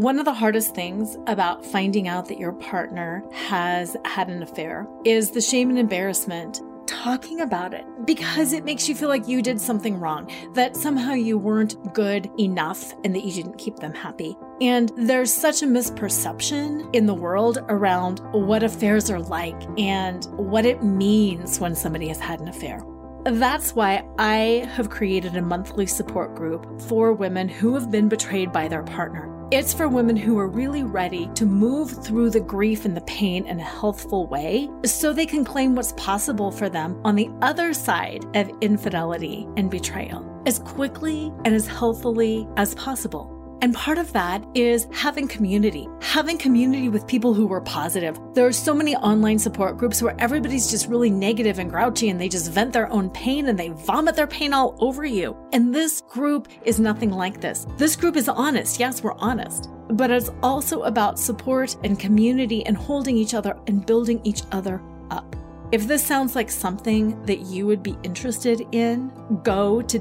One of the hardest things about finding out that your partner has had an affair is the shame and embarrassment talking about it because it makes you feel like you did something wrong, that somehow you weren't good enough and that you didn't keep them happy. And there's such a misperception in the world around what affairs are like and what it means when somebody has had an affair. That's why I have created a monthly support group for women who have been betrayed by their partner. It's for women who are really ready to move through the grief and the pain in a healthful way so they can claim what's possible for them on the other side of infidelity and betrayal as quickly and as healthily as possible. And part of that is having community, having community with people who were positive. There are so many online support groups where everybody's just really negative and grouchy and they just vent their own pain and they vomit their pain all over you. And this group is nothing like this. This group is honest. Yes, we're honest. But it's also about support and community and holding each other and building each other up. If this sounds like something that you would be interested in, go to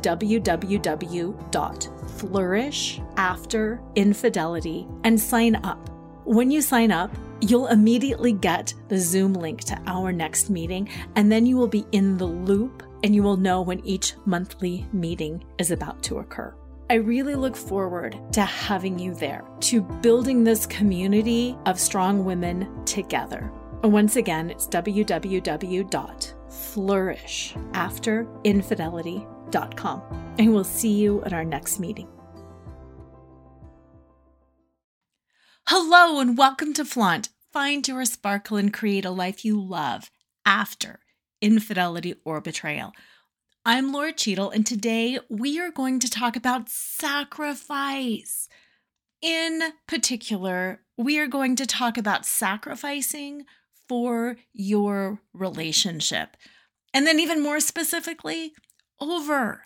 www.flourishafter.infidelity and sign up. When you sign up, you'll immediately get the Zoom link to our next meeting, and then you will be in the loop and you will know when each monthly meeting is about to occur. I really look forward to having you there, to building this community of strong women together. Once again, it's www.flourishafter.infidelity.com. And we'll see you at our next meeting. Hello, and welcome to Flaunt. Find your sparkle and create a life you love after infidelity or betrayal. I'm Laura Cheadle, and today we are going to talk about sacrifice. In particular, we are going to talk about sacrificing for your relationship. And then, even more specifically, over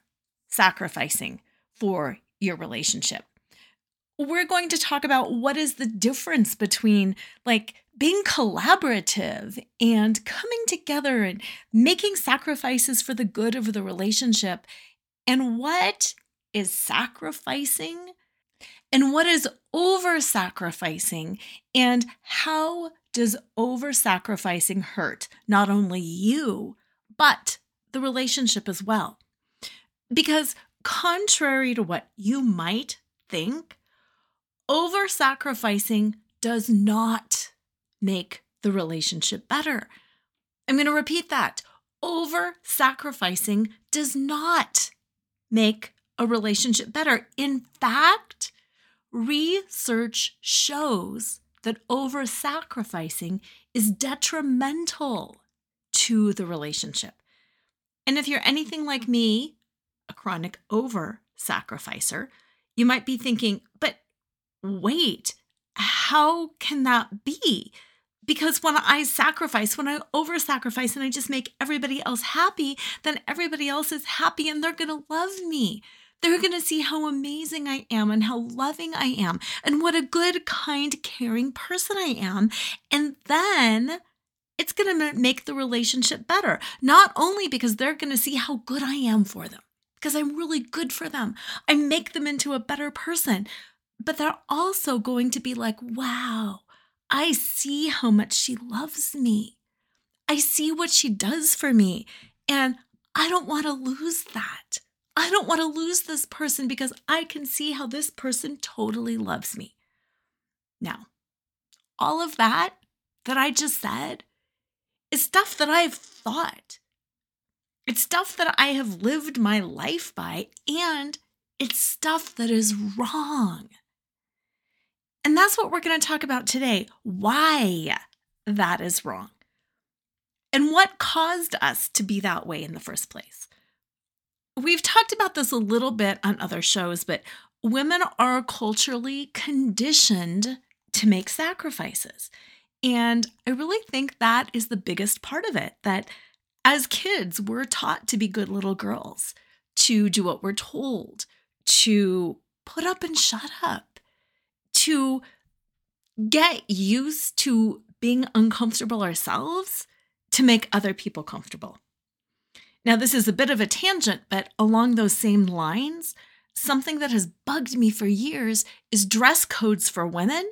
sacrificing for your relationship. We're going to talk about what is the difference between like being collaborative and coming together and making sacrifices for the good of the relationship, and what is sacrificing and what is over sacrificing, and how does over sacrificing hurt not only you, but the relationship as well? Because, contrary to what you might think, over sacrificing does not make the relationship better. I'm going to repeat that. Over sacrificing does not make a relationship better. In fact, research shows that over sacrificing is detrimental to the relationship. And if you're anything like me, a chronic over sacrificer, you might be thinking, but wait, how can that be? Because when I sacrifice, when I over sacrifice and I just make everybody else happy, then everybody else is happy and they're going to love me. They're going to see how amazing I am and how loving I am and what a good, kind, caring person I am. And then it's going to make the relationship better. Not only because they're going to see how good I am for them, because I'm really good for them, I make them into a better person, but they're also going to be like, wow, I see how much she loves me. I see what she does for me. And I don't want to lose that. I don't want to lose this person because I can see how this person totally loves me. Now, all of that that I just said is stuff that I've thought. It's stuff that I have lived my life by, and it's stuff that is wrong. And that's what we're going to talk about today why that is wrong, and what caused us to be that way in the first place. We've talked about this a little bit on other shows, but women are culturally conditioned to make sacrifices. And I really think that is the biggest part of it that as kids, we're taught to be good little girls, to do what we're told, to put up and shut up, to get used to being uncomfortable ourselves to make other people comfortable. Now, this is a bit of a tangent, but along those same lines, something that has bugged me for years is dress codes for women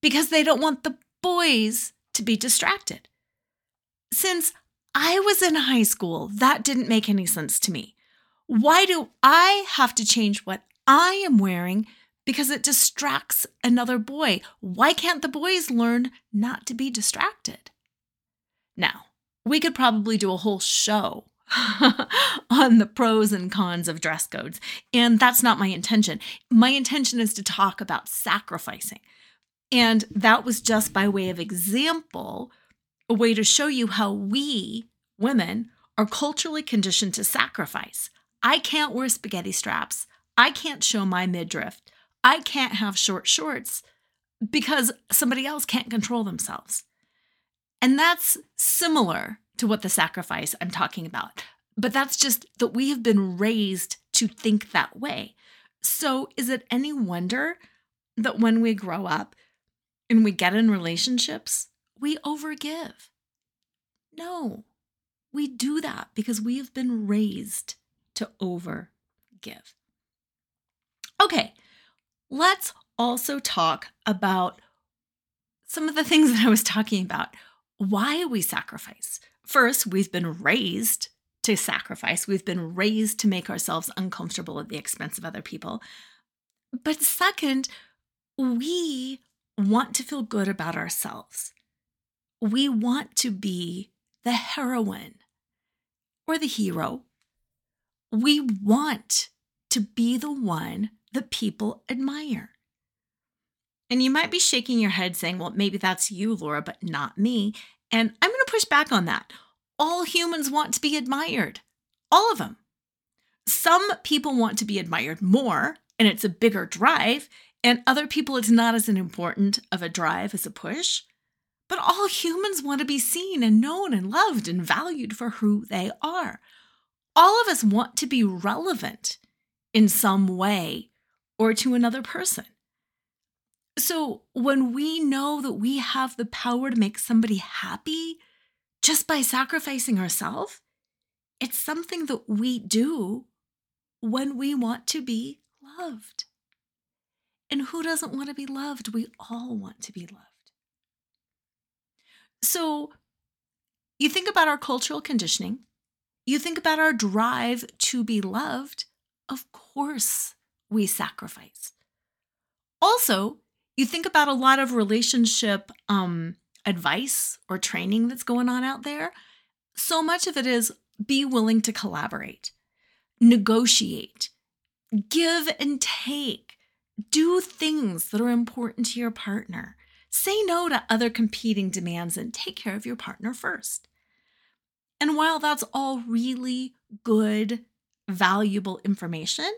because they don't want the boys to be distracted. Since I was in high school, that didn't make any sense to me. Why do I have to change what I am wearing because it distracts another boy? Why can't the boys learn not to be distracted? Now, we could probably do a whole show on the pros and cons of dress codes, and that's not my intention. My intention is to talk about sacrificing. And that was just by way of example, a way to show you how we, women, are culturally conditioned to sacrifice. I can't wear spaghetti straps. I can't show my midriff. I can't have short shorts because somebody else can't control themselves. And that's similar to what the sacrifice I'm talking about. But that's just that we have been raised to think that way. So is it any wonder that when we grow up and we get in relationships, we overgive? No, we do that because we have been raised to overgive. Okay, let's also talk about some of the things that I was talking about. Why we sacrifice. First, we've been raised to sacrifice, we've been raised to make ourselves uncomfortable at the expense of other people. But second, we want to feel good about ourselves. We want to be the heroine or the hero. We want to be the one that people admire. And you might be shaking your head saying, well, maybe that's you, Laura, but not me. And I'm going to push back on that. All humans want to be admired, all of them. Some people want to be admired more, and it's a bigger drive. And other people, it's not as an important of a drive as a push. But all humans want to be seen and known and loved and valued for who they are. All of us want to be relevant in some way or to another person. So when we know that we have the power to make somebody happy just by sacrificing ourselves, it's something that we do when we want to be loved. And who doesn't want to be loved? We all want to be loved. So you think about our cultural conditioning, you think about our drive to be loved. Of course, we sacrifice. Also, you think about a lot of relationship um, advice or training that's going on out there. So much of it is be willing to collaborate, negotiate, give and take, do things that are important to your partner. Say no to other competing demands and take care of your partner first. And while that's all really good, valuable information,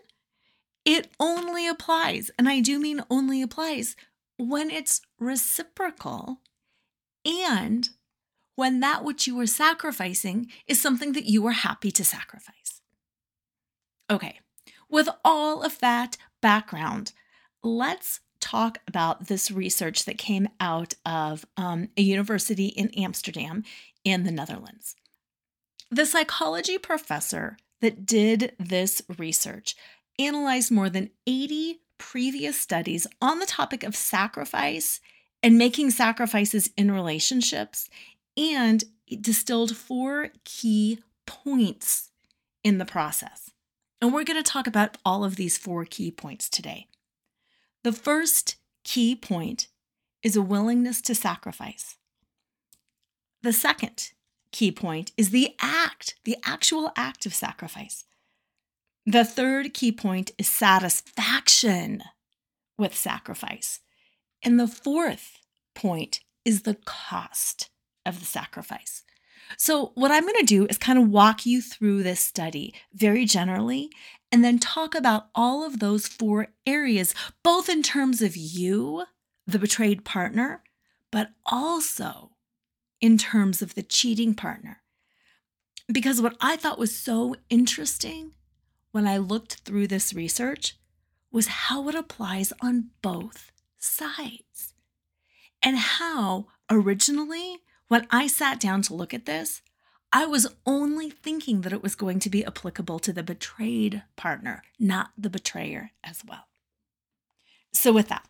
it only applies, and I do mean only applies, when it's reciprocal and when that which you are sacrificing is something that you are happy to sacrifice. Okay, with all of that background, let's talk about this research that came out of um, a university in Amsterdam in the Netherlands. The psychology professor that did this research analyzed more than 80 previous studies on the topic of sacrifice and making sacrifices in relationships, and distilled four key points in the process. And we're going to talk about all of these four key points today. The first key point is a willingness to sacrifice. The second key point is the act, the actual act of sacrifice. The third key point is satisfaction with sacrifice. And the fourth point is the cost of the sacrifice. So, what I'm going to do is kind of walk you through this study very generally and then talk about all of those four areas, both in terms of you, the betrayed partner, but also in terms of the cheating partner. Because what I thought was so interesting when I looked through this research was how it applies on both sides. And how originally, when I sat down to look at this, I was only thinking that it was going to be applicable to the betrayed partner, not the betrayer as well. So, with that,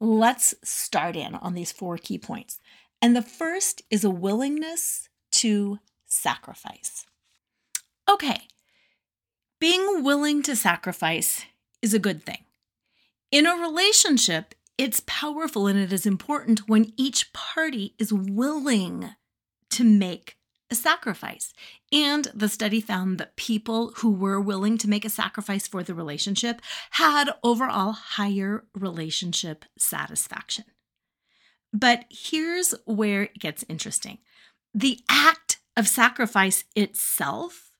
let's start in on these four key points. And the first is a willingness to sacrifice. Okay, being willing to sacrifice is a good thing. In a relationship, it's powerful and it is important when each party is willing to make a sacrifice. And the study found that people who were willing to make a sacrifice for the relationship had overall higher relationship satisfaction. But here's where it gets interesting the act of sacrifice itself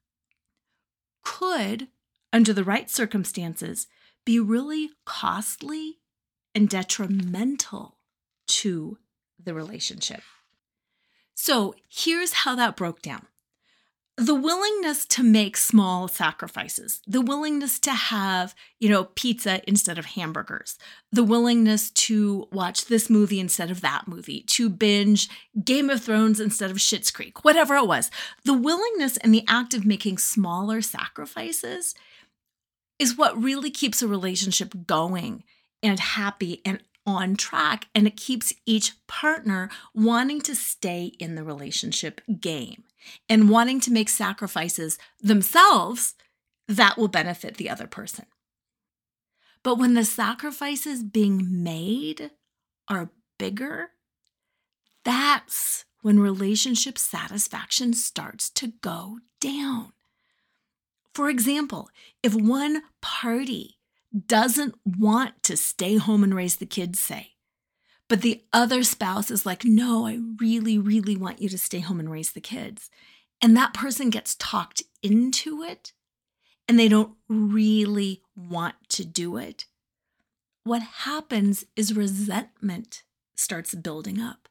could, under the right circumstances, be really costly and detrimental to the relationship. So here's how that broke down the willingness to make small sacrifices, the willingness to have, you know, pizza instead of hamburgers, the willingness to watch this movie instead of that movie, to binge Game of Thrones instead of Schitt's Creek, whatever it was. The willingness and the act of making smaller sacrifices is what really keeps a relationship going and happy and on track. And it keeps each partner wanting to stay in the relationship game and wanting to make sacrifices themselves that will benefit the other person. But when the sacrifices being made are bigger, that's when relationship satisfaction starts to go down. For example, if one party doesn't want to stay home and raise the kids, say, but the other spouse is like, no, I really, really want you to stay home and raise the kids. And that person gets talked into it and they don't really want to do it. What happens is resentment starts building up.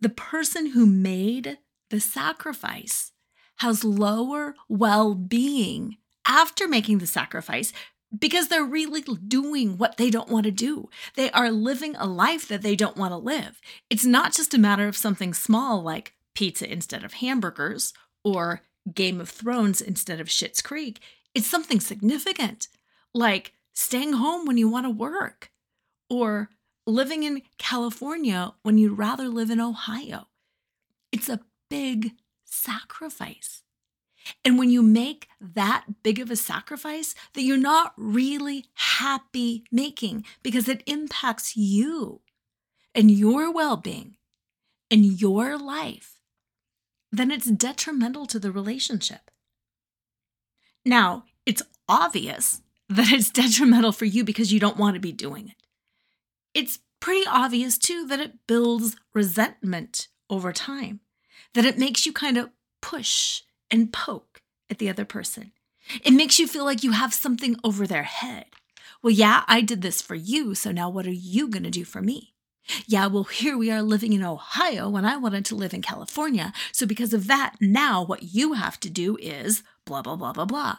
The person who made the sacrifice has lower well being after making the sacrifice because they're really doing what they don't want to do. They are living a life that they don't want to live. It's not just a matter of something small like pizza instead of hamburgers or Game of Thrones instead of Schitt's Creek. It's something significant like staying home when you want to work or living in California when you'd rather live in Ohio. It's a big sacrifice. And when you make that big of a sacrifice that you're not really happy making because it impacts you and your well being and your life, then it's detrimental to the relationship. Now, it's obvious that it's detrimental for you because you don't want to be doing it. It's pretty obvious, too, that it builds resentment over time, that it makes you kind of push and poke at the other person. It makes you feel like you have something over their head. Well, yeah, I did this for you, so now what are you going to do for me? Yeah, well, here we are living in Ohio when I wanted to live in California. So, because of that, now what you have to do is blah, blah, blah, blah, blah.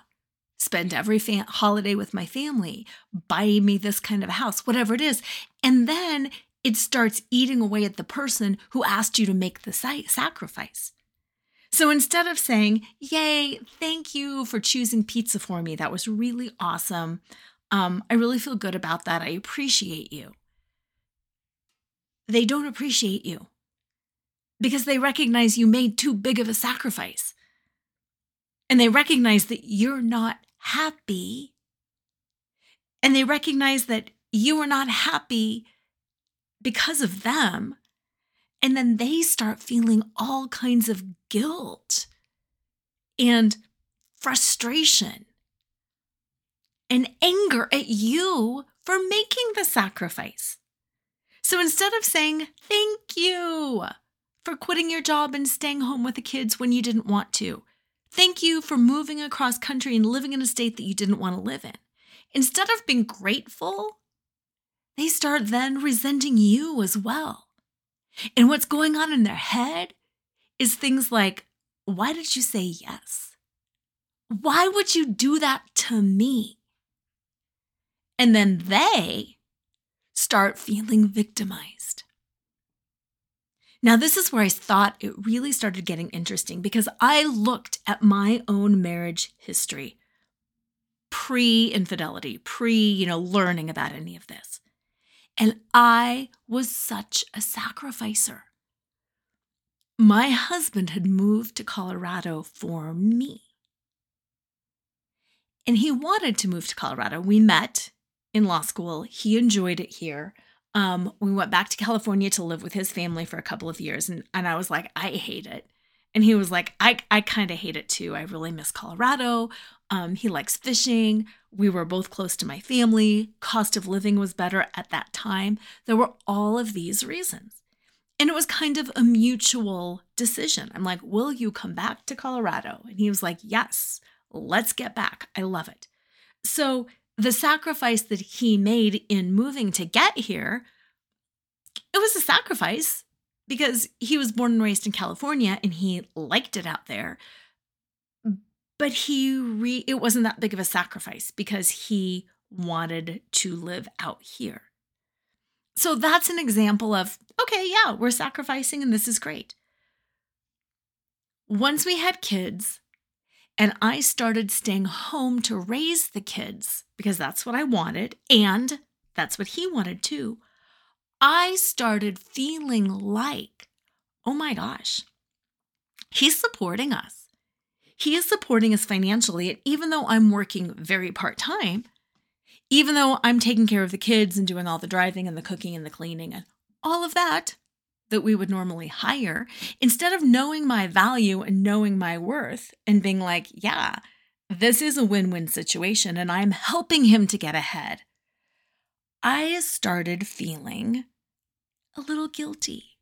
Spend every fa- holiday with my family, buy me this kind of house, whatever it is. And then it starts eating away at the person who asked you to make the sacrifice. So instead of saying, Yay, thank you for choosing pizza for me, that was really awesome. Um, I really feel good about that. I appreciate you. They don't appreciate you because they recognize you made too big of a sacrifice. And they recognize that you're not happy. And they recognize that you are not happy because of them. And then they start feeling all kinds of guilt and frustration and anger at you for making the sacrifice. So instead of saying, Thank you for quitting your job and staying home with the kids when you didn't want to, thank you for moving across country and living in a state that you didn't want to live in, instead of being grateful, they start then resenting you as well. And what's going on in their head is things like, why did you say yes? Why would you do that to me? And then they start feeling victimized. Now, this is where I thought it really started getting interesting because I looked at my own marriage history pre infidelity, pre, you know, learning about any of this. And I was such a sacrificer. My husband had moved to Colorado for me. And he wanted to move to Colorado. We met in law school. He enjoyed it here. Um, we went back to California to live with his family for a couple of years. And, and I was like, I hate it. And he was like, I, I kind of hate it too. I really miss Colorado. Um, he likes fishing. We were both close to my family. Cost of living was better at that time. There were all of these reasons. And it was kind of a mutual decision. I'm like, Will you come back to Colorado? And he was like, Yes, let's get back. I love it. So the sacrifice that he made in moving to get here, it was a sacrifice because he was born and raised in California and he liked it out there but he re it wasn't that big of a sacrifice because he wanted to live out here. So that's an example of okay, yeah, we're sacrificing and this is great. Once we had kids and I started staying home to raise the kids because that's what I wanted and that's what he wanted too. I started feeling like, oh my gosh, he's supporting us he is supporting us financially. And even though I'm working very part time, even though I'm taking care of the kids and doing all the driving and the cooking and the cleaning and all of that that we would normally hire, instead of knowing my value and knowing my worth and being like, yeah, this is a win win situation and I'm helping him to get ahead, I started feeling a little guilty.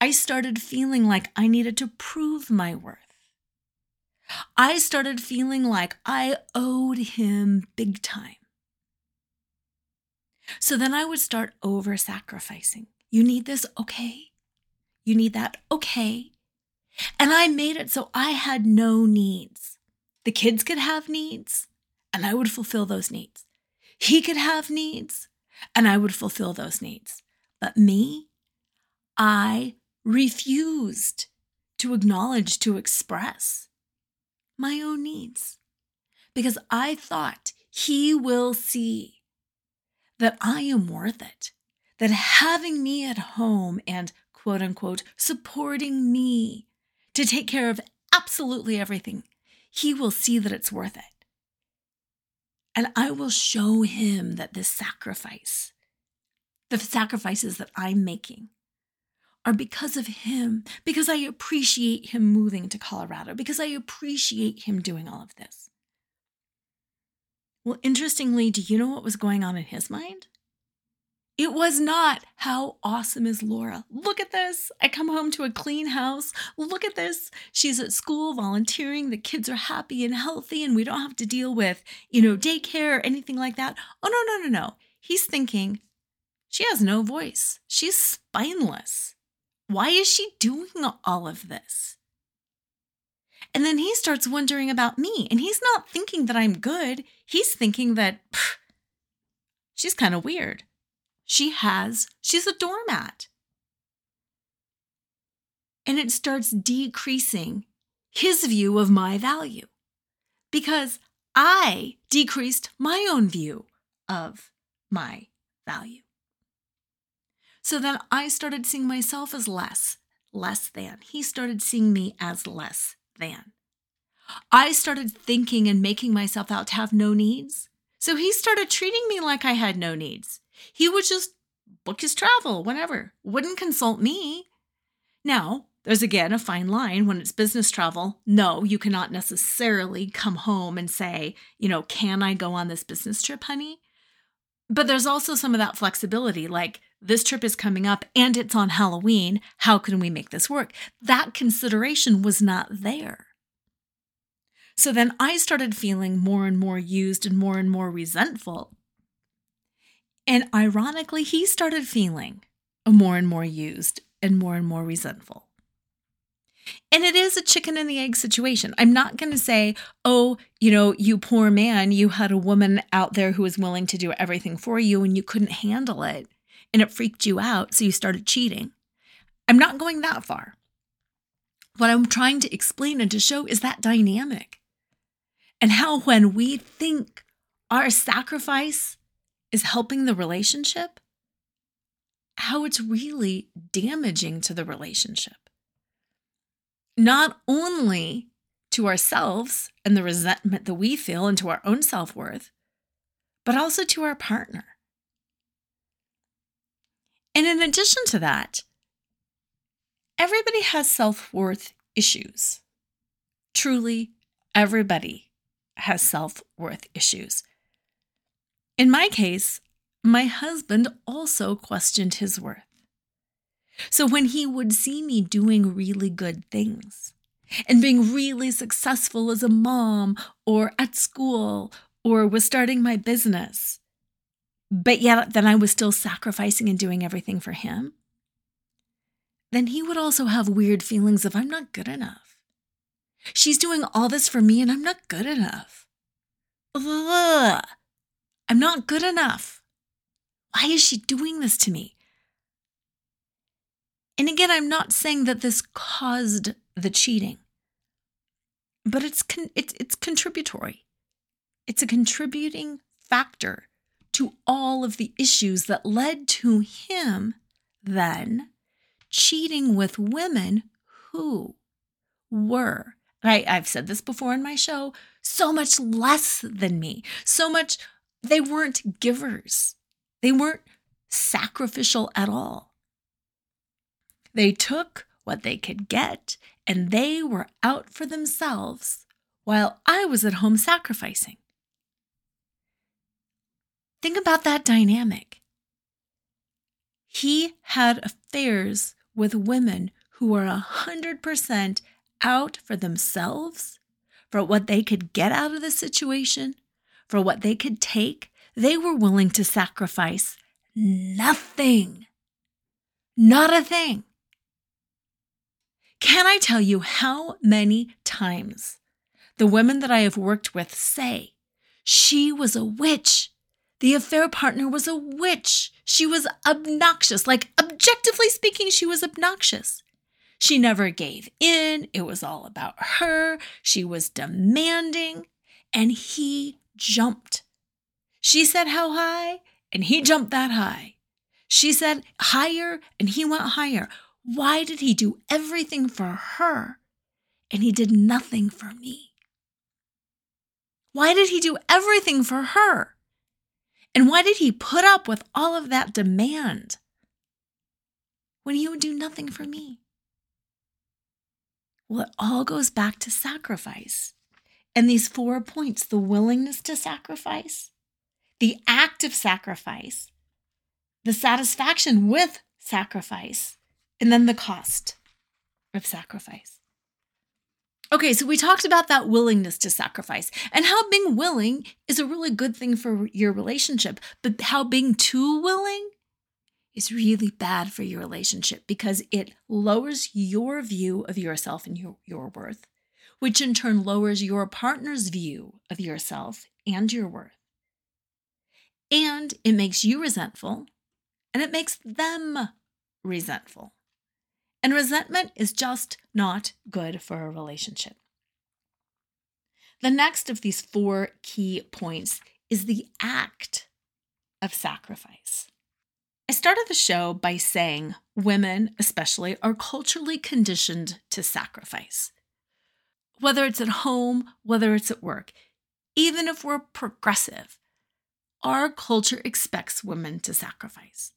I started feeling like I needed to prove my worth. I started feeling like I owed him big time. So then I would start over sacrificing. You need this? Okay. You need that? Okay. And I made it so I had no needs. The kids could have needs, and I would fulfill those needs. He could have needs, and I would fulfill those needs. But me, I refused to acknowledge, to express my own needs because I thought he will see that I am worth it, that having me at home and quote unquote supporting me to take care of absolutely everything, he will see that it's worth it. And I will show him that this sacrifice, the sacrifices that I'm making, are because of him, because I appreciate him moving to Colorado, because I appreciate him doing all of this. Well, interestingly, do you know what was going on in his mind? It was not, how awesome is Laura? Look at this. I come home to a clean house. Look at this. She's at school volunteering. The kids are happy and healthy, and we don't have to deal with, you know, daycare or anything like that. Oh, no, no, no, no. He's thinking, she has no voice. She's spineless. Why is she doing all of this? And then he starts wondering about me, and he's not thinking that I'm good. He's thinking that she's kind of weird. She has, she's a doormat. And it starts decreasing his view of my value because I decreased my own view of my value. So then I started seeing myself as less, less than. He started seeing me as less than. I started thinking and making myself out to have no needs. So he started treating me like I had no needs. He would just book his travel whatever, wouldn't consult me. Now, there's again a fine line when it's business travel. No, you cannot necessarily come home and say, you know, can I go on this business trip, honey? But there's also some of that flexibility, like this trip is coming up and it's on Halloween. How can we make this work? That consideration was not there. So then I started feeling more and more used and more and more resentful. And ironically, he started feeling more and more used and more and more resentful. And it is a chicken and the egg situation. I'm not going to say, oh, you know, you poor man, you had a woman out there who was willing to do everything for you and you couldn't handle it and it freaked you out, so you started cheating. I'm not going that far. What I'm trying to explain and to show is that dynamic and how when we think our sacrifice is helping the relationship, how it's really damaging to the relationship. Not only to ourselves and the resentment that we feel and to our own self worth, but also to our partner. And in addition to that, everybody has self worth issues. Truly, everybody has self worth issues. In my case, my husband also questioned his worth. So when he would see me doing really good things and being really successful as a mom or at school or was starting my business, but yet then I was still sacrificing and doing everything for him, then he would also have weird feelings of I'm not good enough. She's doing all this for me and I'm not good enough. Ugh. I'm not good enough. Why is she doing this to me? And again, I'm not saying that this caused the cheating, but it's con- it's it's contributory. It's a contributing factor to all of the issues that led to him then cheating with women who were I, I've said this before in my show so much less than me, so much they weren't givers. They weren't sacrificial at all. They took what they could get and they were out for themselves while I was at home sacrificing. Think about that dynamic. He had affairs with women who were 100% out for themselves, for what they could get out of the situation, for what they could take, they were willing to sacrifice nothing. Not a thing. Can I tell you how many times the women that I have worked with say, she was a witch. The affair partner was a witch. She was obnoxious. Like, objectively speaking, she was obnoxious. She never gave in. It was all about her. She was demanding. And he jumped. She said, How high? And he jumped that high. She said, Higher, and he went higher. Why did he do everything for her and he did nothing for me? Why did he do everything for her? And why did he put up with all of that demand when he would do nothing for me? Well, it all goes back to sacrifice. And these four points the willingness to sacrifice, the act of sacrifice, the satisfaction with sacrifice, and then the cost of sacrifice. Okay, so we talked about that willingness to sacrifice and how being willing is a really good thing for your relationship, but how being too willing is really bad for your relationship because it lowers your view of yourself and your, your worth which in turn lowers your partner's view of yourself and your worth. And it makes you resentful, and it makes them resentful. And resentment is just not good for a relationship. The next of these four key points is the act of sacrifice. I started the show by saying women, especially, are culturally conditioned to sacrifice whether it's at home, whether it's at work. Even if we're progressive, our culture expects women to sacrifice.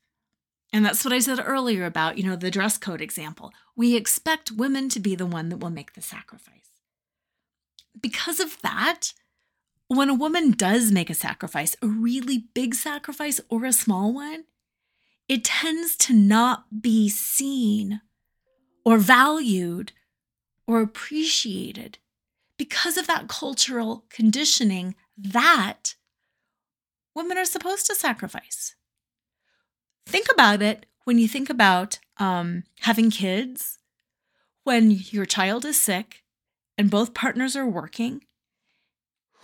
And that's what I said earlier about, you know, the dress code example. We expect women to be the one that will make the sacrifice. Because of that, when a woman does make a sacrifice, a really big sacrifice or a small one, it tends to not be seen or valued or appreciated because of that cultural conditioning that women are supposed to sacrifice. think about it when you think about um, having kids, when your child is sick and both partners are working,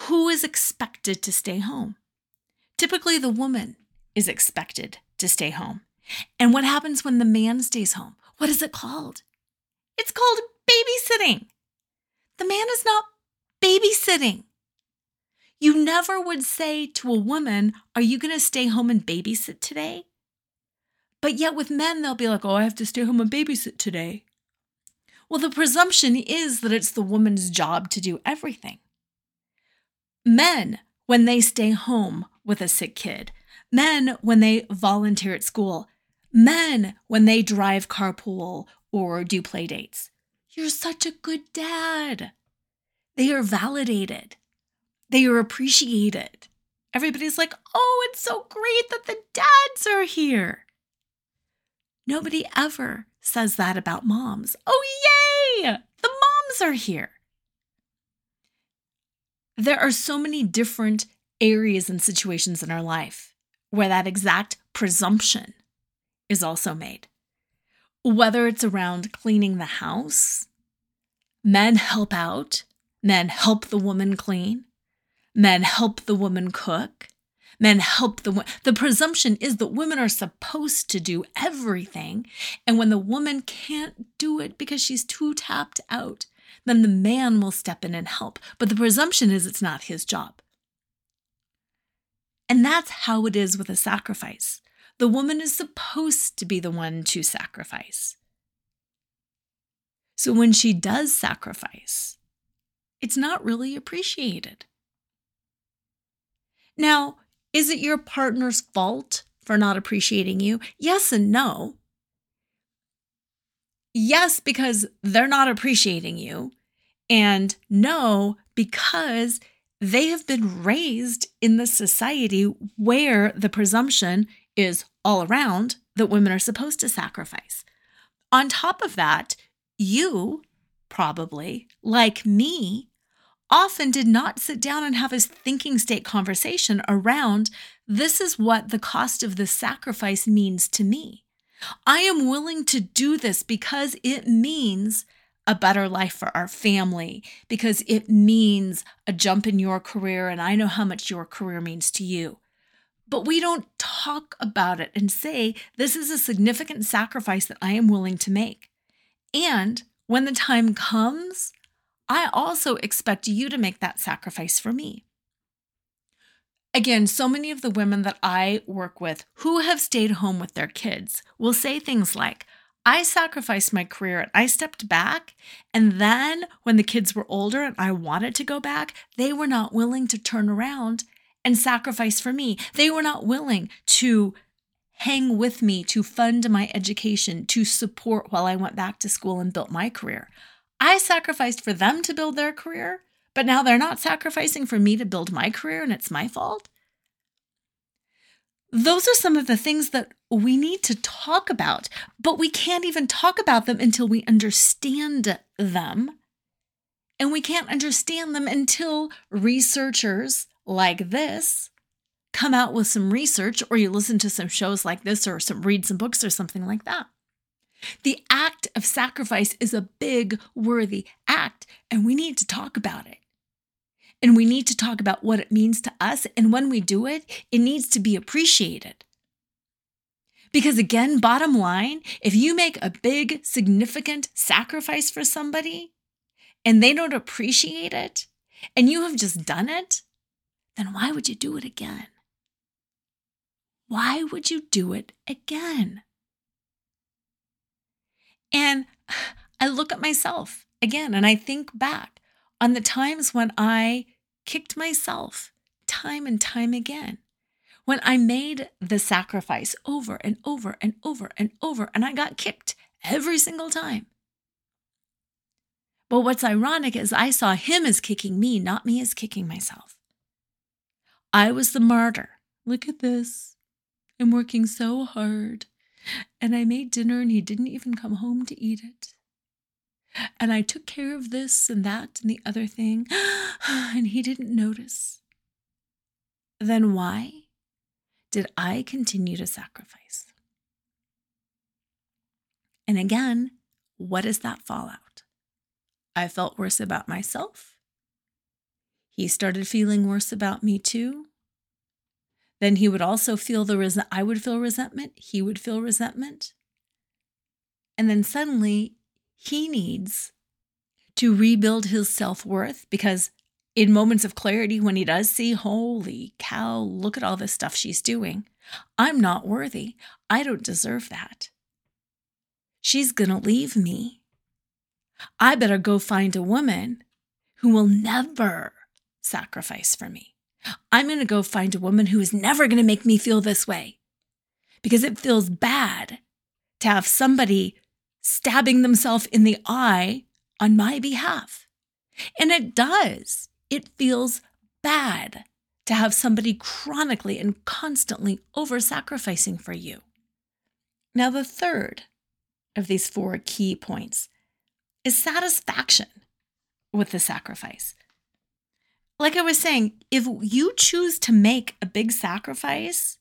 who is expected to stay home? Typically, the woman is expected to stay home. And what happens when the man stays home? What is it called? It's called babysitting. The man is not babysitting. You never would say to a woman, Are you going to stay home and babysit today? But yet, with men, they'll be like, Oh, I have to stay home and babysit today. Well, the presumption is that it's the woman's job to do everything. Men, when they stay home with a sick kid, men, when they volunteer at school, men, when they drive carpool or do play dates. You're such a good dad. They are validated. They are appreciated. Everybody's like, oh, it's so great that the dads are here. Nobody ever says that about moms. Oh, yay! The moms are here. There are so many different areas and situations in our life where that exact presumption is also made. Whether it's around cleaning the house, men help out, men help the woman clean, Men help the woman cook. Men help the woman. the presumption is that women are supposed to do everything, and when the woman can't do it because she's too tapped out, then the man will step in and help. But the presumption is it's not his job. And that's how it is with a sacrifice. The woman is supposed to be the one to sacrifice. So when she does sacrifice, it's not really appreciated. Now, is it your partner's fault for not appreciating you? Yes and no. Yes, because they're not appreciating you. And no, because they have been raised in the society where the presumption is all around that women are supposed to sacrifice. On top of that, you probably, like me, often did not sit down and have a thinking state conversation around this is what the cost of this sacrifice means to me. I am willing to do this because it means a better life for our family, because it means a jump in your career, and I know how much your career means to you. But we don't talk about it and say, this is a significant sacrifice that I am willing to make. And when the time comes, I also expect you to make that sacrifice for me. Again, so many of the women that I work with who have stayed home with their kids will say things like, I sacrificed my career and I stepped back. And then when the kids were older and I wanted to go back, they were not willing to turn around and sacrifice for me. They were not willing to hang with me, to fund my education, to support while I went back to school and built my career. I sacrificed for them to build their career, but now they're not sacrificing for me to build my career and it's my fault. Those are some of the things that we need to talk about, but we can't even talk about them until we understand them. And we can't understand them until researchers like this come out with some research, or you listen to some shows like this, or some read some books, or something like that. The act of sacrifice is a big, worthy act, and we need to talk about it. And we need to talk about what it means to us. And when we do it, it needs to be appreciated. Because again, bottom line, if you make a big, significant sacrifice for somebody and they don't appreciate it, and you have just done it, then why would you do it again? Why would you do it again? And I look at myself again and I think back on the times when I kicked myself time and time again. When I made the sacrifice over and over and over and over, and I got kicked every single time. But what's ironic is I saw him as kicking me, not me as kicking myself. I was the martyr. Look at this. I'm working so hard. And I made dinner and he didn't even come home to eat it. And I took care of this and that and the other thing, and he didn't notice. Then why did I continue to sacrifice? And again, what is that fallout? I felt worse about myself. He started feeling worse about me too. Then he would also feel the res- I would feel resentment, he would feel resentment. And then suddenly he needs to rebuild his self-worth because in moments of clarity when he does see holy cow, look at all this stuff she's doing. I'm not worthy. I don't deserve that. She's going to leave me. I better go find a woman who will never sacrifice for me. I'm going to go find a woman who is never going to make me feel this way because it feels bad to have somebody stabbing themselves in the eye on my behalf. And it does. It feels bad to have somebody chronically and constantly over sacrificing for you. Now, the third of these four key points is satisfaction with the sacrifice like I was saying, if you choose to make a big sacrifice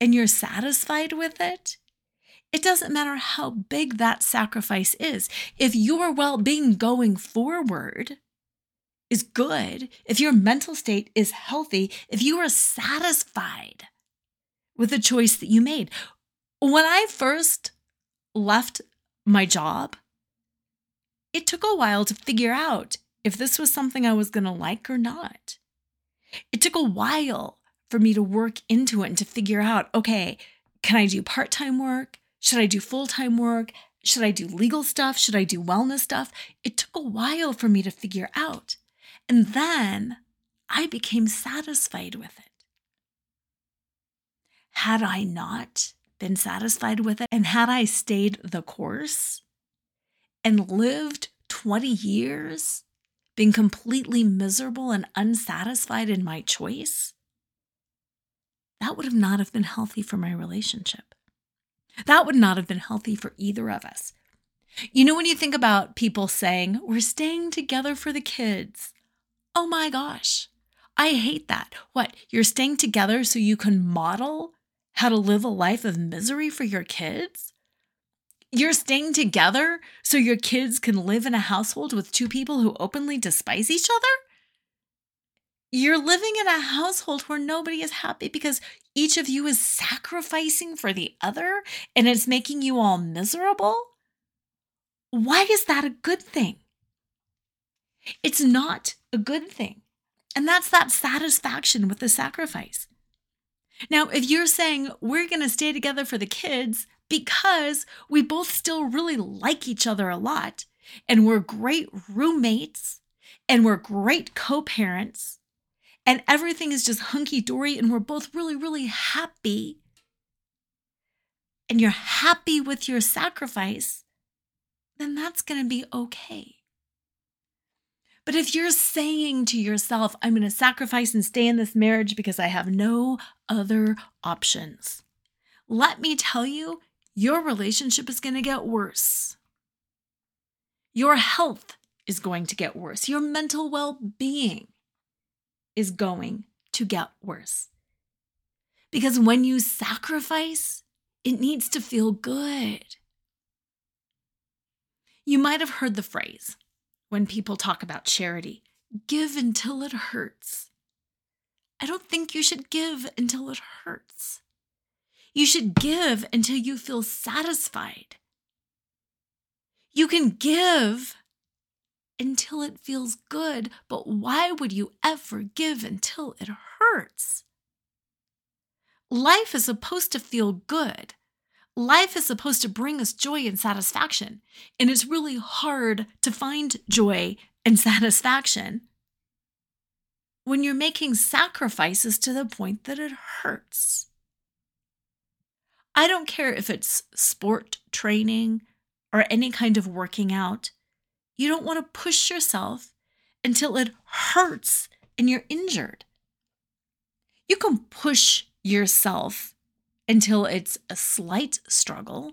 and you're satisfied with it, it doesn't matter how big that sacrifice is. If your well being going forward is good, if your mental state is healthy, if you are satisfied with the choice that you made. When I first left my job, it took a while to figure out if this was something I was going to like or not. It took a while for me to work into it and to figure out okay, can I do part time work? Should I do full time work? Should I do legal stuff? Should I do wellness stuff? It took a while for me to figure out. And then I became satisfied with it. Had I not been satisfied with it, and had I stayed the course and lived 20 years being completely miserable and unsatisfied in my choice, that would have not have been healthy for my relationship. That would not have been healthy for either of us. You know, when you think about people saying, we're staying together for the kids, oh my gosh, I hate that. What? You're staying together so you can model how to live a life of misery for your kids? You're staying together so your kids can live in a household with two people who openly despise each other? You're living in a household where nobody is happy because each of you is sacrificing for the other and it's making you all miserable? Why is that a good thing? It's not a good thing. And that's that satisfaction with the sacrifice. Now, if you're saying we're going to stay together for the kids, because we both still really like each other a lot and we're great roommates and we're great co parents and everything is just hunky dory and we're both really, really happy. And you're happy with your sacrifice, then that's going to be okay. But if you're saying to yourself, I'm going to sacrifice and stay in this marriage because I have no other options, let me tell you, your relationship is going to get worse. Your health is going to get worse. Your mental well being is going to get worse. Because when you sacrifice, it needs to feel good. You might have heard the phrase when people talk about charity give until it hurts. I don't think you should give until it hurts. You should give until you feel satisfied. You can give until it feels good, but why would you ever give until it hurts? Life is supposed to feel good. Life is supposed to bring us joy and satisfaction. And it's really hard to find joy and satisfaction when you're making sacrifices to the point that it hurts. I don't care if it's sport training or any kind of working out. You don't want to push yourself until it hurts and you're injured. You can push yourself until it's a slight struggle,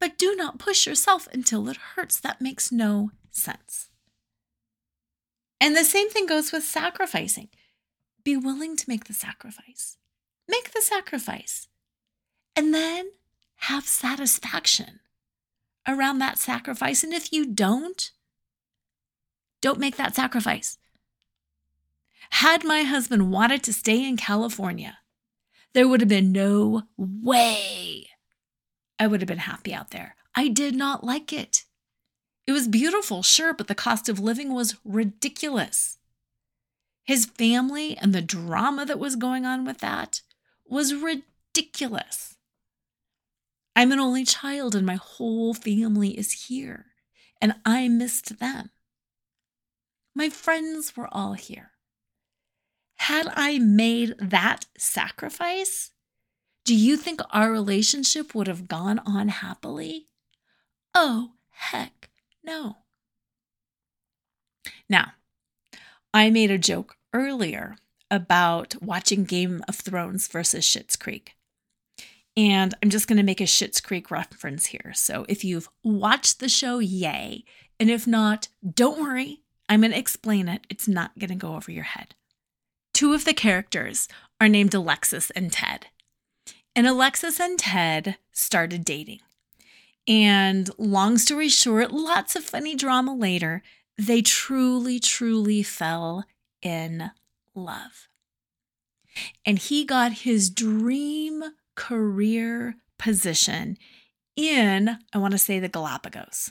but do not push yourself until it hurts. That makes no sense. And the same thing goes with sacrificing. Be willing to make the sacrifice. Make the sacrifice and then have satisfaction around that sacrifice. And if you don't, don't make that sacrifice. Had my husband wanted to stay in California, there would have been no way I would have been happy out there. I did not like it. It was beautiful, sure, but the cost of living was ridiculous. His family and the drama that was going on with that was ridiculous. I'm an only child, and my whole family is here, and I missed them. My friends were all here. Had I made that sacrifice, do you think our relationship would have gone on happily? Oh, heck no. Now, I made a joke earlier about watching Game of Thrones versus Schitt's Creek. And I'm just going to make a Schitt's Creek reference here. So if you've watched the show, yay. And if not, don't worry. I'm going to explain it. It's not going to go over your head. Two of the characters are named Alexis and Ted. And Alexis and Ted started dating. And long story short, lots of funny drama later, they truly, truly fell in love. And he got his dream career position in, I want to say, the Galapagos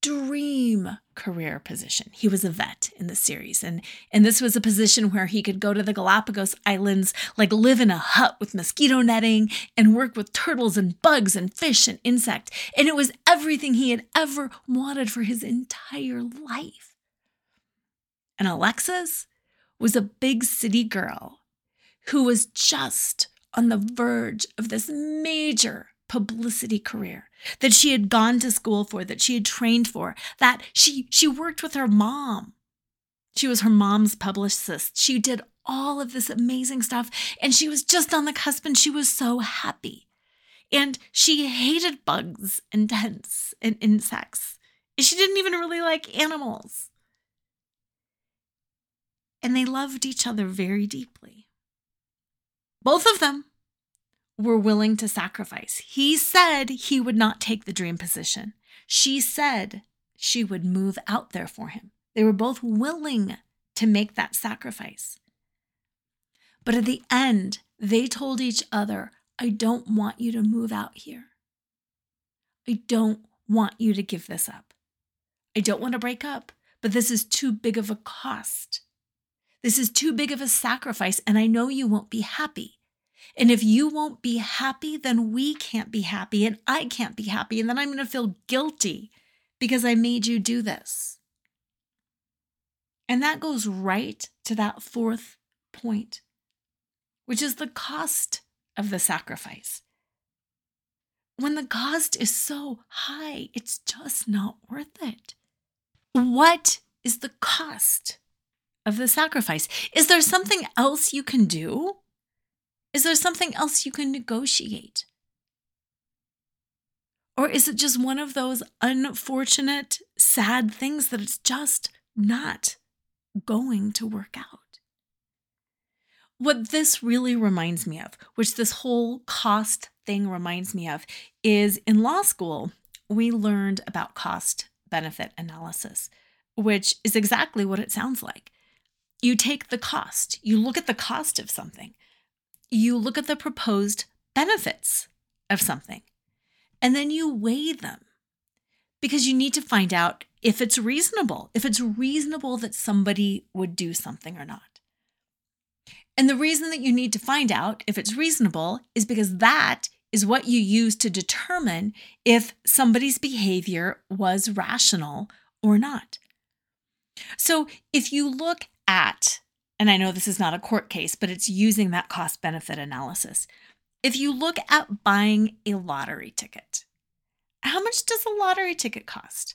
dream career position. He was a vet in the series and and this was a position where he could go to the Galapagos Islands like live in a hut with mosquito netting and work with turtles and bugs and fish and insect and it was everything he had ever wanted for his entire life. And Alexis was a big city girl who was just on the verge of this major publicity career that she had gone to school for, that she had trained for, that she she worked with her mom. She was her mom's publicist. She did all of this amazing stuff and she was just on the cusp and she was so happy. And she hated bugs and tents and insects. And she didn't even really like animals. And they loved each other very deeply. Both of them were willing to sacrifice. He said he would not take the dream position. She said she would move out there for him. They were both willing to make that sacrifice. But at the end, they told each other, I don't want you to move out here. I don't want you to give this up. I don't want to break up, but this is too big of a cost. This is too big of a sacrifice, and I know you won't be happy. And if you won't be happy, then we can't be happy and I can't be happy. And then I'm going to feel guilty because I made you do this. And that goes right to that fourth point, which is the cost of the sacrifice. When the cost is so high, it's just not worth it. What is the cost of the sacrifice? Is there something else you can do? Is there something else you can negotiate? Or is it just one of those unfortunate, sad things that it's just not going to work out? What this really reminds me of, which this whole cost thing reminds me of, is in law school, we learned about cost benefit analysis, which is exactly what it sounds like. You take the cost, you look at the cost of something you look at the proposed benefits of something and then you weigh them because you need to find out if it's reasonable, if it's reasonable that somebody would do something or not. And the reason that you need to find out if it's reasonable is because that is what you use to determine if somebody's behavior was rational or not. So if you look at and I know this is not a court case, but it's using that cost benefit analysis. If you look at buying a lottery ticket, how much does a lottery ticket cost?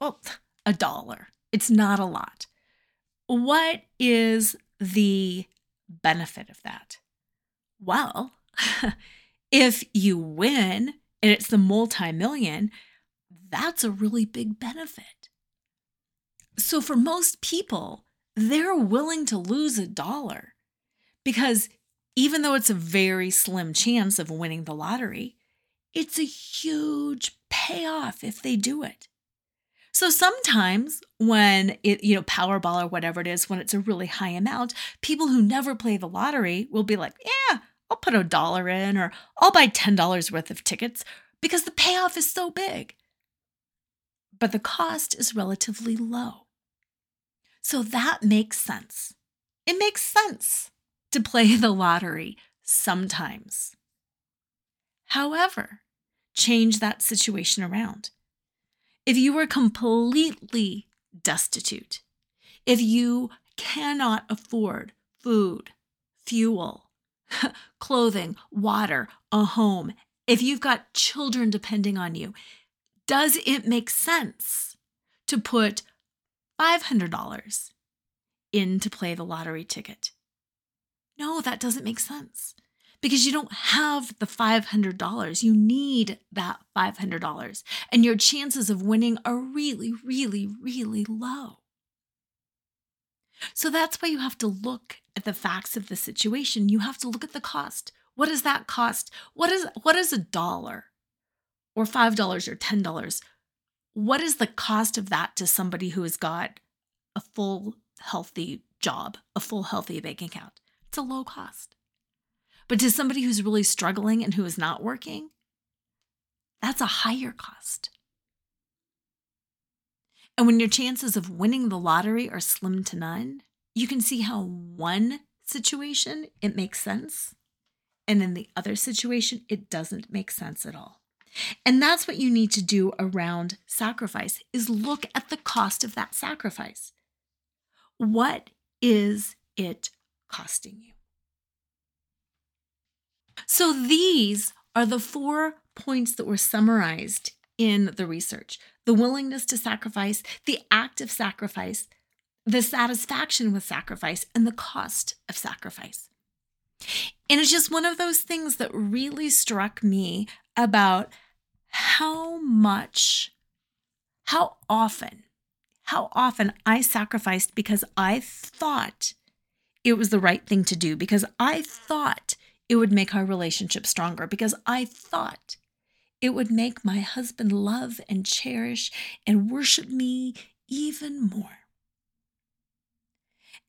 Well, a dollar. It's not a lot. What is the benefit of that? Well, if you win and it's the multi million, that's a really big benefit. So, for most people, they're willing to lose a dollar because even though it's a very slim chance of winning the lottery, it's a huge payoff if they do it. So sometimes when it, you know, Powerball or whatever it is, when it's a really high amount, people who never play the lottery will be like, yeah, I'll put a dollar in or I'll buy $10 worth of tickets because the payoff is so big. But the cost is relatively low. So that makes sense. It makes sense to play the lottery sometimes. However, change that situation around. If you are completely destitute, if you cannot afford food, fuel, clothing, water, a home, if you've got children depending on you, does it make sense to put $500 in to play the lottery ticket? No, that doesn't make sense because you don't have the $500. You need that $500. And your chances of winning are really, really, really low. So that's why you have to look at the facts of the situation. You have to look at the cost. What does that cost? What is what is a dollar or $5 or $10? What is the cost of that to somebody who has got a full healthy job, a full healthy bank account? It's a low cost. But to somebody who's really struggling and who is not working, that's a higher cost. And when your chances of winning the lottery are slim to none, you can see how one situation it makes sense. And in the other situation, it doesn't make sense at all. And that's what you need to do around sacrifice is look at the cost of that sacrifice. What is it costing you? So these are the four points that were summarized in the research the willingness to sacrifice, the act of sacrifice, the satisfaction with sacrifice, and the cost of sacrifice. And it's just one of those things that really struck me about how much, how often, how often I sacrificed because I thought it was the right thing to do, because I thought it would make our relationship stronger because I thought it would make my husband love and cherish and worship me even more.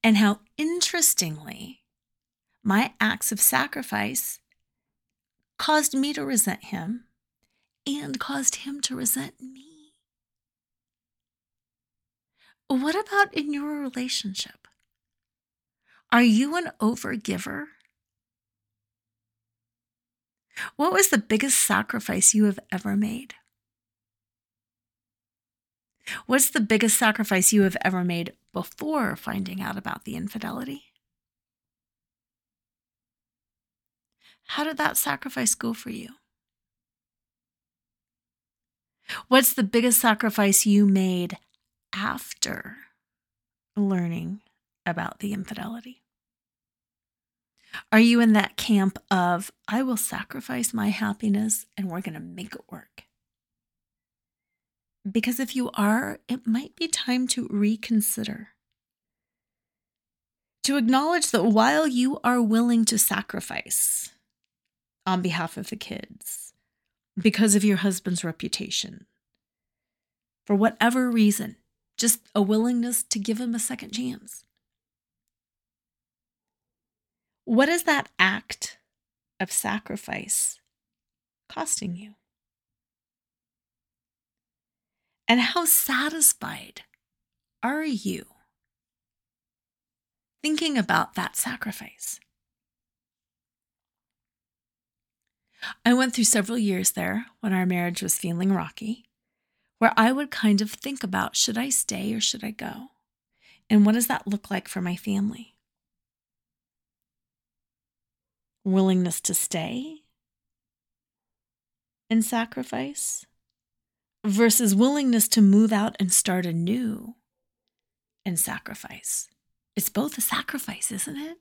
And how interestingly, my acts of sacrifice caused me to resent him and caused him to resent me. What about in your relationship? Are you an overgiver what was the biggest sacrifice you have ever made? What's the biggest sacrifice you have ever made before finding out about the infidelity? How did that sacrifice go for you? What's the biggest sacrifice you made after learning about the infidelity? Are you in that camp of, I will sacrifice my happiness and we're going to make it work? Because if you are, it might be time to reconsider. To acknowledge that while you are willing to sacrifice on behalf of the kids, because of your husband's reputation, for whatever reason, just a willingness to give him a second chance. What is that act of sacrifice costing you? And how satisfied are you thinking about that sacrifice? I went through several years there when our marriage was feeling rocky, where I would kind of think about should I stay or should I go? And what does that look like for my family? willingness to stay and sacrifice versus willingness to move out and start anew and sacrifice. It's both a sacrifice, isn't it?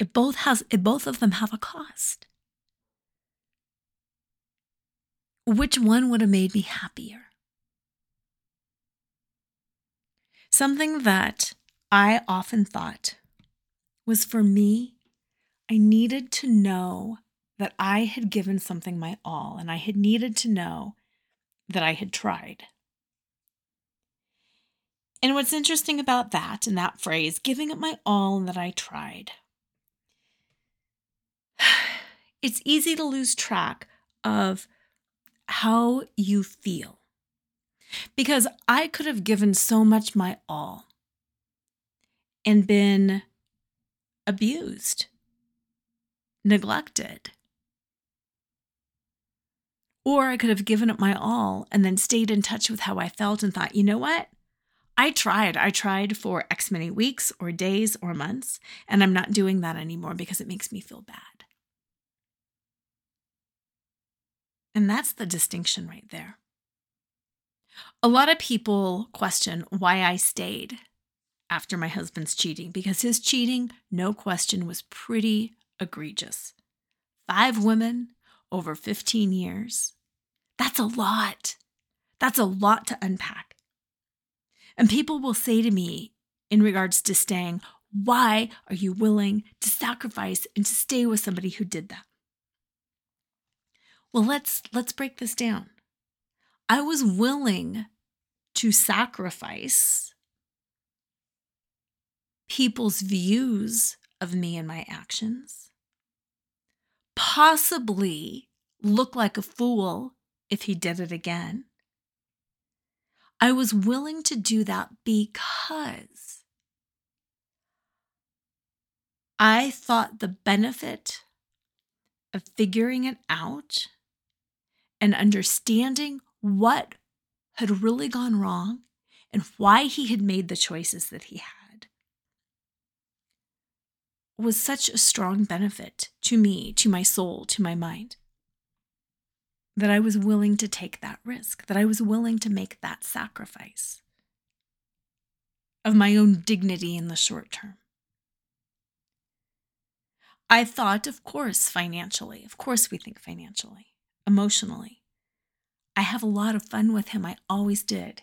It both has it both of them have a cost. Which one would have made me happier? Something that I often thought was for me I needed to know that I had given something my all, and I had needed to know that I had tried. And what's interesting about that and that phrase, giving it my all and that I tried, it's easy to lose track of how you feel. Because I could have given so much my all and been abused, neglected. Or I could have given it my all and then stayed in touch with how I felt and thought, you know what? I tried. I tried for X many weeks or days or months, and I'm not doing that anymore because it makes me feel bad. And that's the distinction right there. A lot of people question why I stayed after my husband's cheating because his cheating, no question, was pretty egregious. Five women over 15 years. That's a lot. That's a lot to unpack. And people will say to me in regards to staying, why are you willing to sacrifice and to stay with somebody who did that? Well, let's let's break this down. I was willing to sacrifice people's views of me and my actions, possibly look like a fool if he did it again. I was willing to do that because I thought the benefit of figuring it out and understanding what had really gone wrong and why he had made the choices that he had was such a strong benefit to me, to my soul, to my mind, that I was willing to take that risk, that I was willing to make that sacrifice of my own dignity in the short term. I thought, of course, financially. Of course, we think financially emotionally. I have a lot of fun with him. I always did.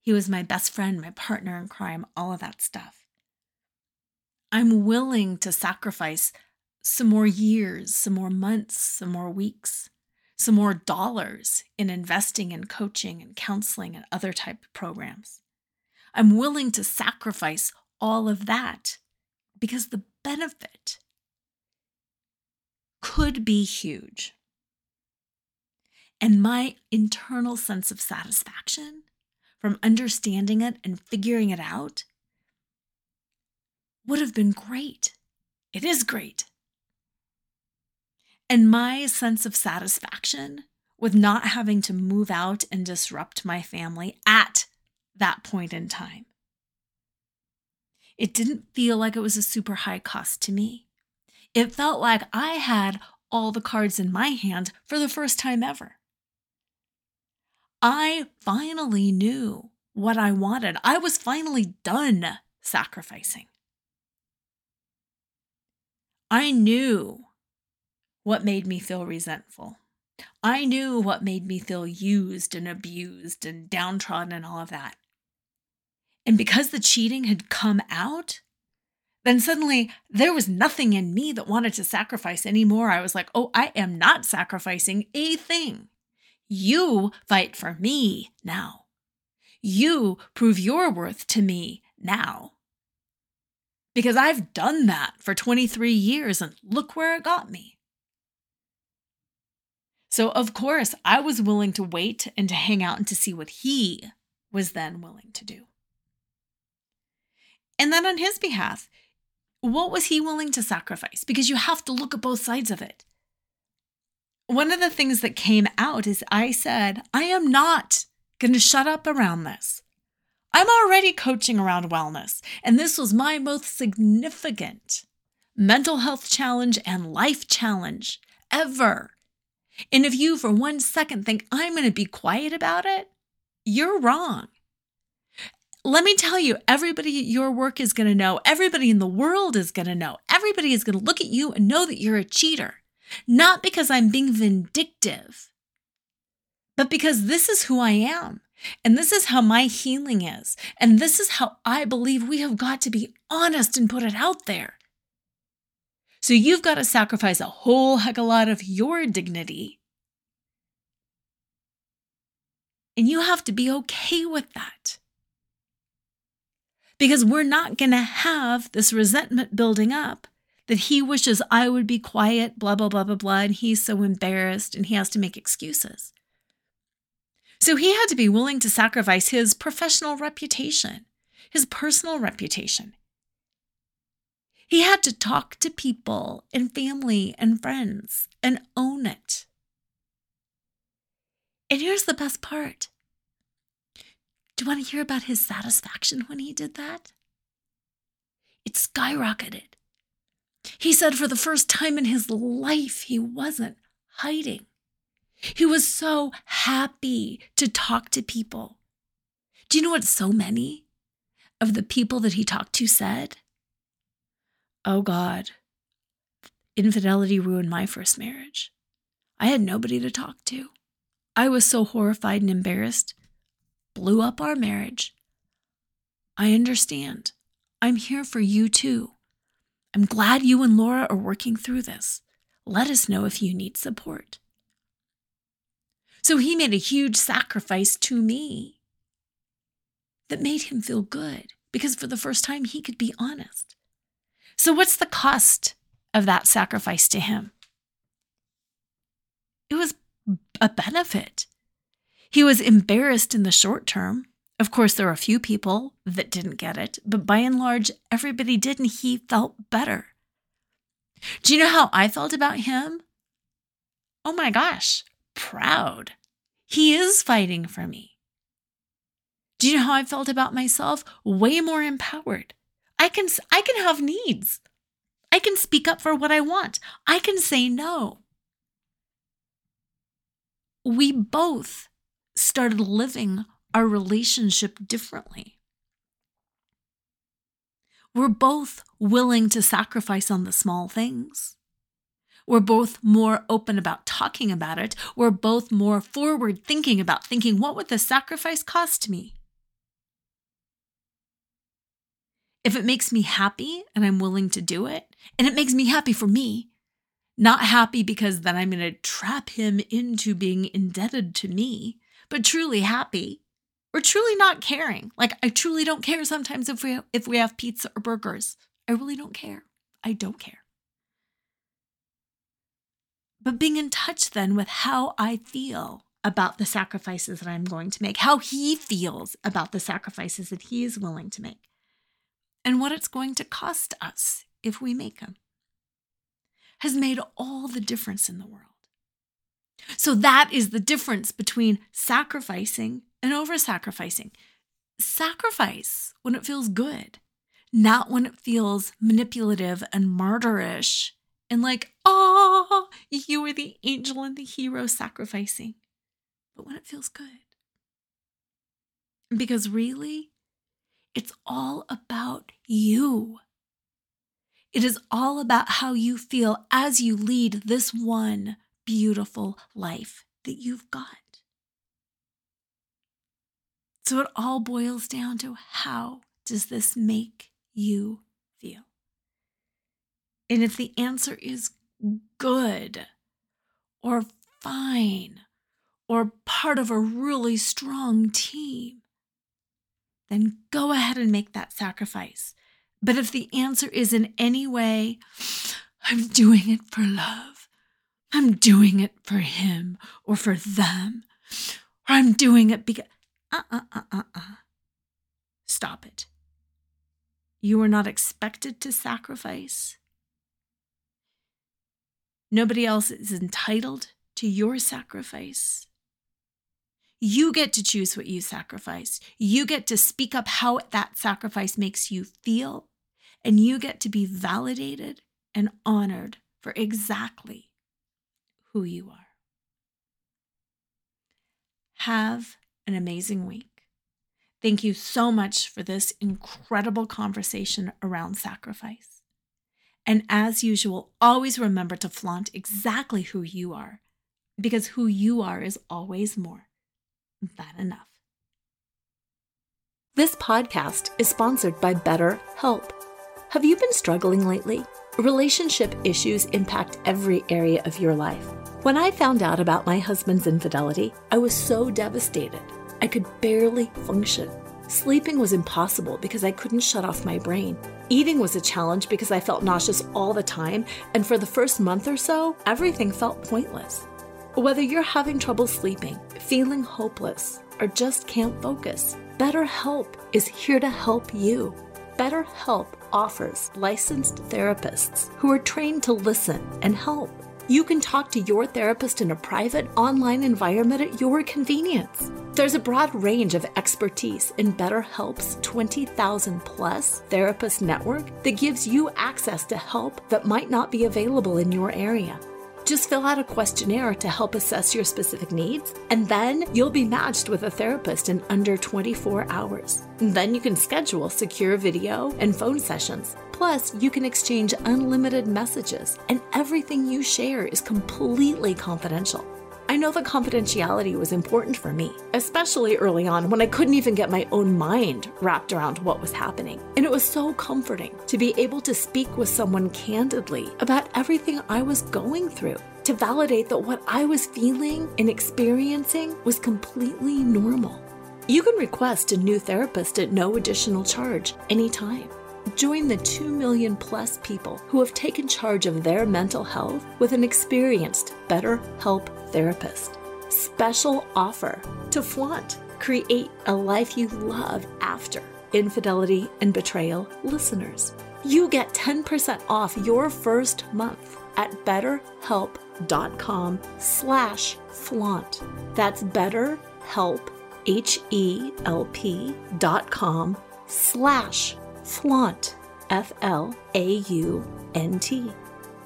He was my best friend, my partner in crime, all of that stuff. I'm willing to sacrifice some more years, some more months, some more weeks, some more dollars in investing in coaching and counseling and other type of programs. I'm willing to sacrifice all of that because the benefit could be huge. And my internal sense of satisfaction from understanding it and figuring it out would have been great. It is great. And my sense of satisfaction with not having to move out and disrupt my family at that point in time. It didn't feel like it was a super high cost to me. It felt like I had all the cards in my hand for the first time ever. I finally knew what I wanted. I was finally done sacrificing. I knew what made me feel resentful. I knew what made me feel used and abused and downtrodden and all of that. And because the cheating had come out, then suddenly there was nothing in me that wanted to sacrifice anymore. I was like, oh, I am not sacrificing a thing. You fight for me now. You prove your worth to me now. Because I've done that for 23 years and look where it got me. So, of course, I was willing to wait and to hang out and to see what he was then willing to do. And then on his behalf, what was he willing to sacrifice? Because you have to look at both sides of it. One of the things that came out is I said, I am not going to shut up around this. I'm already coaching around wellness, and this was my most significant mental health challenge and life challenge ever. And if you for one second think I'm going to be quiet about it, you're wrong let me tell you, everybody your work is going to know. Everybody in the world is going to know. Everybody is going to look at you and know that you're a cheater. Not because I'm being vindictive, but because this is who I am. And this is how my healing is. And this is how I believe we have got to be honest and put it out there. So you've got to sacrifice a whole heck of a lot of your dignity And you have to be okay with that. Because we're not going to have this resentment building up that he wishes I would be quiet, blah, blah, blah, blah, blah. And he's so embarrassed and he has to make excuses. So he had to be willing to sacrifice his professional reputation, his personal reputation. He had to talk to people and family and friends and own it. And here's the best part. Do you want to hear about his satisfaction when he did that? It skyrocketed. He said for the first time in his life, he wasn't hiding. He was so happy to talk to people. Do you know what so many of the people that he talked to said? Oh God, infidelity ruined my first marriage. I had nobody to talk to. I was so horrified and embarrassed, blew up our marriage. I understand. I'm here for you too. I'm glad you and Laura are working through this. Let us know if you need support. So he made a huge sacrifice to me that made him feel good because for the first time he could be honest. So, what's the cost of that sacrifice to him? It was a benefit. He was embarrassed in the short term. Of course, there were a few people that didn't get it, but by and large, everybody did, and he felt better. Do you know how I felt about him? Oh my gosh, proud. He is fighting for me. Do you know how I felt about myself? Way more empowered. I can I can have needs. I can speak up for what I want. I can say no. We both started living our relationship differently. We're both willing to sacrifice on the small things. We're both more open about talking about it. We're both more forward thinking about thinking, what would the sacrifice cost me? If it makes me happy and I'm willing to do it, and it makes me happy for me, not happy because then I'm going to trap him into being indebted to me, but truly happy or truly not caring. Like I truly don't care sometimes if we if we have pizza or burgers. I really don't care. I don't care but being in touch then with how I feel about the sacrifices that I'm going to make, how he feels about the sacrifices that he is willing to make, and what it's going to cost us if we make them, has made all the difference in the world. So that is the difference between sacrificing and over sacrificing. Sacrifice when it feels good, not when it feels manipulative and martyrish and like, oh, you are the angel and the hero sacrificing. But when it feels good. Because really, it's all about you. It is all about how you feel as you lead this one beautiful life that you've got. So it all boils down to how does this make you feel? And if the answer is good or fine or part of a really strong team, then go ahead and make that sacrifice. But if the answer is in any way, I'm doing it for love, I'm doing it for him or for them, or I'm doing it because, uh uh uh uh uh. Stop it. You are not expected to sacrifice. Nobody else is entitled to your sacrifice. You get to choose what you sacrifice. You get to speak up how that sacrifice makes you feel, and you get to be validated and honored for exactly who you are. Have an amazing week. Thank you so much for this incredible conversation around sacrifice. And as usual, always remember to flaunt exactly who you are, because who you are is always more than enough. This podcast is sponsored by BetterHelp. Have you been struggling lately? Relationship issues impact every area of your life. When I found out about my husband's infidelity, I was so devastated. I could barely function. Sleeping was impossible because I couldn't shut off my brain. Eating was a challenge because I felt nauseous all the time, and for the first month or so, everything felt pointless. Whether you're having trouble sleeping, feeling hopeless, or just can't focus, BetterHelp is here to help you. BetterHelp offers licensed therapists who are trained to listen and help. You can talk to your therapist in a private online environment at your convenience. There's a broad range of expertise in BetterHelp's 20,000 plus therapist network that gives you access to help that might not be available in your area. Just fill out a questionnaire to help assess your specific needs, and then you'll be matched with a therapist in under 24 hours. Then you can schedule secure video and phone sessions. Plus, you can exchange unlimited messages, and everything you share is completely confidential. I know that confidentiality was important for me, especially early on when I couldn't even get my own mind wrapped around what was happening. And it was so comforting to be able to speak with someone candidly about everything I was going through, to validate that what I was feeling and experiencing was completely normal. You can request a new therapist at no additional charge anytime. Join the 2 million plus people who have taken charge of their mental health with an experienced BetterHelp therapist. Special offer to flaunt. Create a life you love after infidelity and betrayal listeners. You get 10% off your first month at betterhelp.com slash flaunt. That's betterhelp, H-E-L-P dot com slash flaunt, F L A U N T.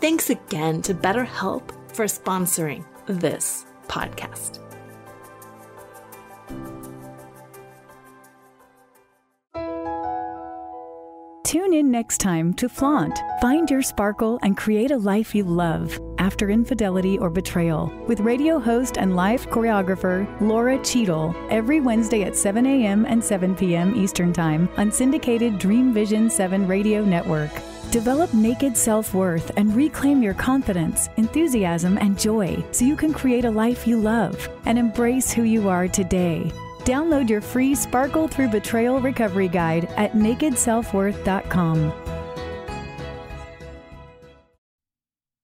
Thanks again to BetterHelp for sponsoring this podcast. Tune in next time to Flaunt. Find your sparkle and create a life you love after infidelity or betrayal with radio host and life choreographer Laura Cheadle every Wednesday at 7 a.m. and 7 p.m. Eastern Time on syndicated Dream Vision 7 radio network. Develop naked self worth and reclaim your confidence, enthusiasm, and joy so you can create a life you love and embrace who you are today. Download your free Sparkle Through Betrayal Recovery Guide at nakedselfworth.com.